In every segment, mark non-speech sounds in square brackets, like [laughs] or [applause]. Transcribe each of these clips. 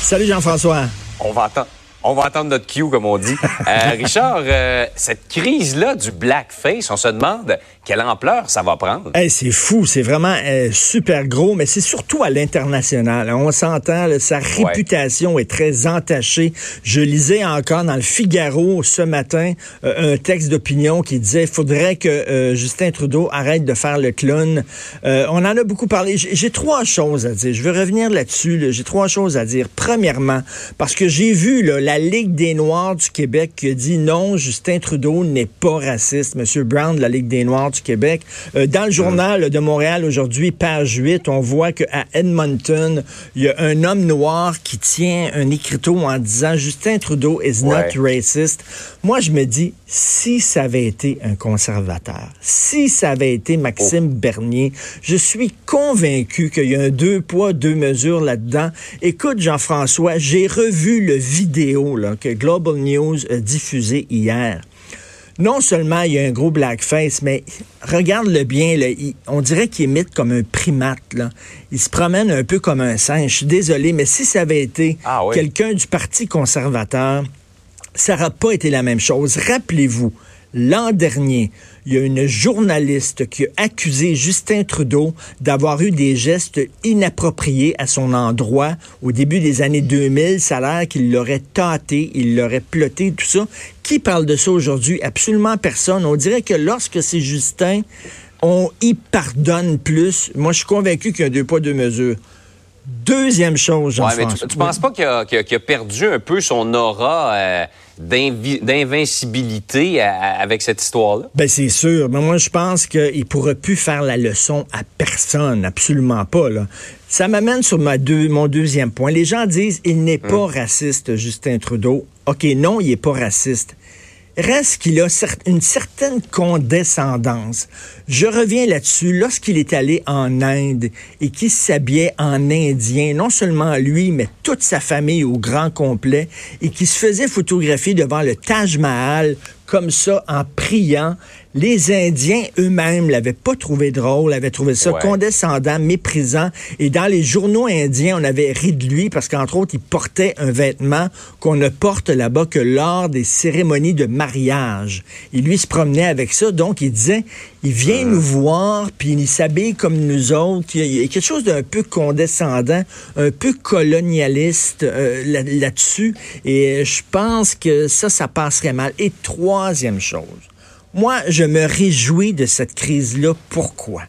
Salut Jean-François. On va attendre. On va attendre notre cue, comme on dit. [laughs] Euh, Richard, euh, cette crise-là du blackface, on se demande quelle ampleur ça va prendre. Hey, c'est fou, c'est vraiment euh, super gros, mais c'est surtout à l'international. On s'entend, sa réputation est très entachée. Je lisais encore dans le Figaro ce matin un texte d'opinion qui disait faudrait que Justin Trudeau arrête de faire le clown. On en a beaucoup parlé. J'ai j'ai trois choses à dire. Je veux revenir là-dessus. là. J'ai trois choses à dire. Premièrement, parce que j'ai vu là, la Ligue des Noirs du Québec qui a dit non, Justin Trudeau n'est pas raciste. Monsieur Brown de la Ligue des Noirs du Québec. Euh, dans le journal de Montréal aujourd'hui, page 8, on voit qu'à Edmonton, il y a un homme noir qui tient un écriteau en disant Justin Trudeau is not racist. Moi, je me dis, si ça avait été un conservateur, si ça avait été Maxime Bernier, je suis convaincu qu'il y a un deux poids, deux mesures là-dedans. Écoute, Jean-François, j'ai revu le vidéo là, que Global News a diffusé hier. Non seulement il y a un gros blackface, mais regarde-le bien, là, il- on dirait qu'il imite comme un primate. Là. Il se promène un peu comme un singe. Je suis désolé, mais si ça avait été Ah oui. quelqu'un du Parti conservateur, ça n'aurait pas été la même chose. Rappelez-vous, l'an dernier, il y a une journaliste qui a accusé Justin Trudeau d'avoir eu des gestes inappropriés à son endroit au début des années 2000. Ça a l'air qu'il l'aurait tâté, il l'aurait ploté, tout ça. Qui parle de ça aujourd'hui? Absolument personne. On dirait que lorsque c'est Justin, on y pardonne plus. Moi, je suis convaincu qu'il y a deux poids, deux mesures. Deuxième chose, Ouais, Jean-François. tu, tu penses pas qu'il a, perdu un peu son aura euh, d'invi- d'invincibilité avec cette histoire-là? Ben c'est sûr. Mais moi, je pense qu'il ne pourra plus faire la leçon à personne. Absolument pas. Là. Ça m'amène sur ma deux- mon deuxième point. Les gens disent il n'est pas raciste, Justin Trudeau. OK, non, il n'est pas raciste. Reste qu'il a une certaine condescendance. Je reviens là-dessus. Lorsqu'il est allé en Inde et qu'il s'habillait en Indien, non seulement lui, mais toute sa famille au grand complet, et qui se faisait photographier devant le Taj Mahal comme ça en priant, les Indiens eux-mêmes l'avaient pas trouvé drôle, avaient trouvé ça Ouais. condescendant, méprisant. Et dans les journaux indiens, on avait ri de lui parce qu'entre autres, il portait un vêtement qu'on ne porte là-bas que lors des cérémonies de mariage. Et lui se promenait avec ça, donc il disait, il vient nous voir, puis il s'habille comme nous autres. Il y a- il quelque chose d'un peu condescendant, un peu colonialiste euh, là- là-dessus. Et je pense que ça, ça passerait mal. Et troisième chose, moi, je me réjouis de cette crise-là. Pourquoi?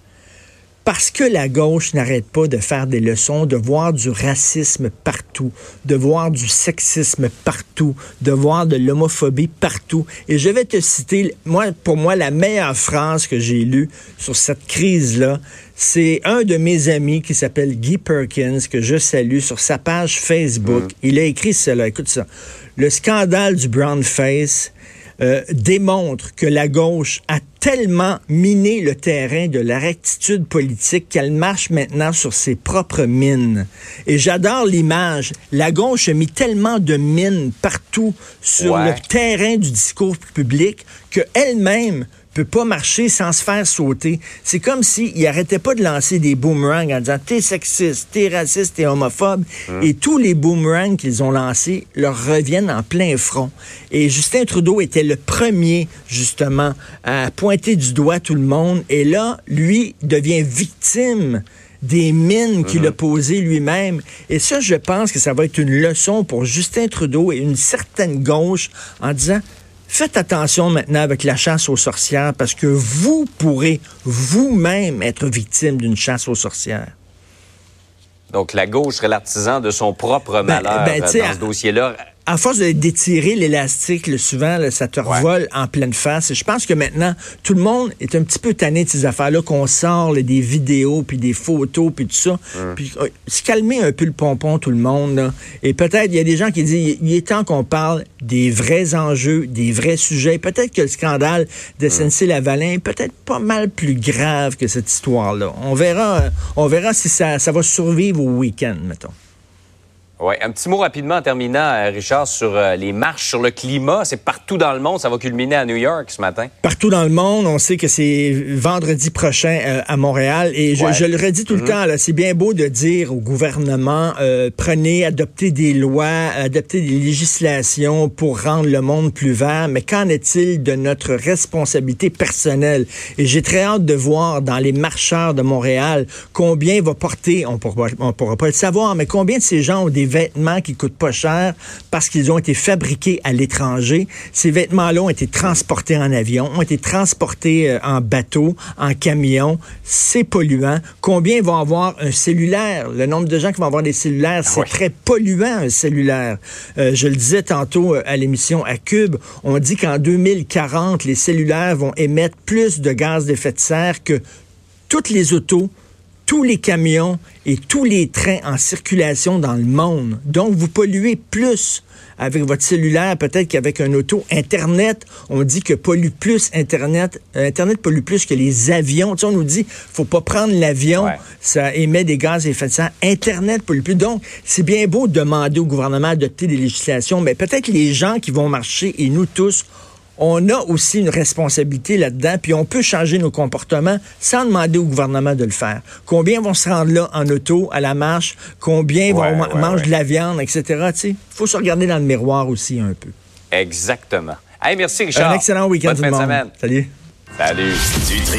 Parce que la gauche n'arrête pas de faire des leçons, de voir du racisme partout, de voir du sexisme partout, de voir de l'homophobie partout. Et je vais te citer, moi, pour moi, la meilleure phrase que j'ai lue sur cette crise-là, c'est un de mes amis qui s'appelle Guy Perkins, que je salue sur sa page Facebook. Il a écrit cela, écoute ça. Le scandale du brown face euh, démontre que la gauche a tellement miné le terrain de la rectitude politique qu'elle marche maintenant sur ses propres mines. Et j'adore l'image. La gauche a mis tellement de mines partout sur Ouais. le terrain du discours public qu'elle-même peut pas marcher sans se faire sauter. C'est comme s'il arrêtait pas de lancer des boomerangs en disant t'es sexiste, t'es raciste, t'es homophobe. Et tous les boomerangs qu'ils ont lancés leur reviennent en plein front. Et Justin Trudeau était le premier, justement, à pointer du doigt tout le monde. Et là, lui devient victime des mines qu'il a posées lui-même. Et ça, je pense que ça va être une leçon pour Justin Trudeau et une certaine gauche en disant Faites attention maintenant avec la chasse aux sorcières parce que vous pourrez vous-même être victime d'une chasse aux sorcières. Donc, la gauche serait l'artisan de son propre malheur ben, tu sais, dans ce dossier-là. À force de d'étirer l'élastique, le souvent, là, ça te revole en pleine face. Et je pense que maintenant, tout le monde est un petit peu tanné de ces affaires-là, qu'on sort là, des vidéos, puis des photos, puis tout ça. Puis euh, se calmer un peu le pompon, tout le monde. là. Et peut-être, il y a des gens qui disent, il est temps qu'on parle des vrais enjeux, des vrais sujets. Peut-être que le scandale de SNC-Lavalin est peut-être pas mal plus grave que cette histoire-là. On verra, euh, on verra si ça, ça va survivre au week-end, mettons. Oui, un petit mot rapidement en terminant, euh, Richard, sur euh, les marches sur le climat. C'est partout dans le monde. Ça va culminer à New York ce matin. Partout dans le monde, on sait que c'est vendredi prochain euh, à Montréal. Et je, Ouais. je le redis tout le temps, là, c'est bien beau de dire au gouvernement, euh, prenez, adoptez des lois, adoptez des législations pour rendre le monde plus vert. Mais qu'en est-il de notre responsabilité personnelle? Et j'ai très hâte de voir dans les marcheurs de Montréal combien va porter, on on pourra pas le savoir, mais combien de ces gens ont des vêtements qui coûtent pas cher parce qu'ils ont été fabriqués à l'étranger. Ces vêtements-là ont été transportés en avion, ont été transportés euh, en bateau, en camion. C'est polluant. Combien vont avoir un cellulaire? Le nombre de gens qui vont avoir des cellulaires, c'est oui. très polluant, un cellulaire. Euh, je le disais tantôt euh, à l'émission à Cube, on dit qu'en 2040, les cellulaires vont émettre plus de gaz d'effet de serre que toutes les autos, tous les camions et tous les trains en circulation dans le monde. Donc, vous polluez plus avec votre cellulaire, peut-être qu'avec un auto. Internet, on dit que pollue plus Internet. Euh, Internet pollue plus que les avions. Tu sais, on nous dit, faut pas prendre l'avion, Ouais. ça émet des gaz à effet de serre. Internet pollue plus. Donc, c'est bien beau de demander au gouvernement d'adopter des législations, mais peut-être les gens qui vont marcher et nous tous, on a aussi une responsabilité là-dedans, puis on peut changer nos comportements sans demander au gouvernement de le faire. Combien vont se rendre là en auto, à la marche? Combien Ouais, vont ouais, manger ouais. de la viande, etc. Il faut se regarder dans le miroir aussi un peu. Exactement. Hey, merci, Richard. Un excellent week-end Bonne tout fin le de monde. semaine. Salut. Salut.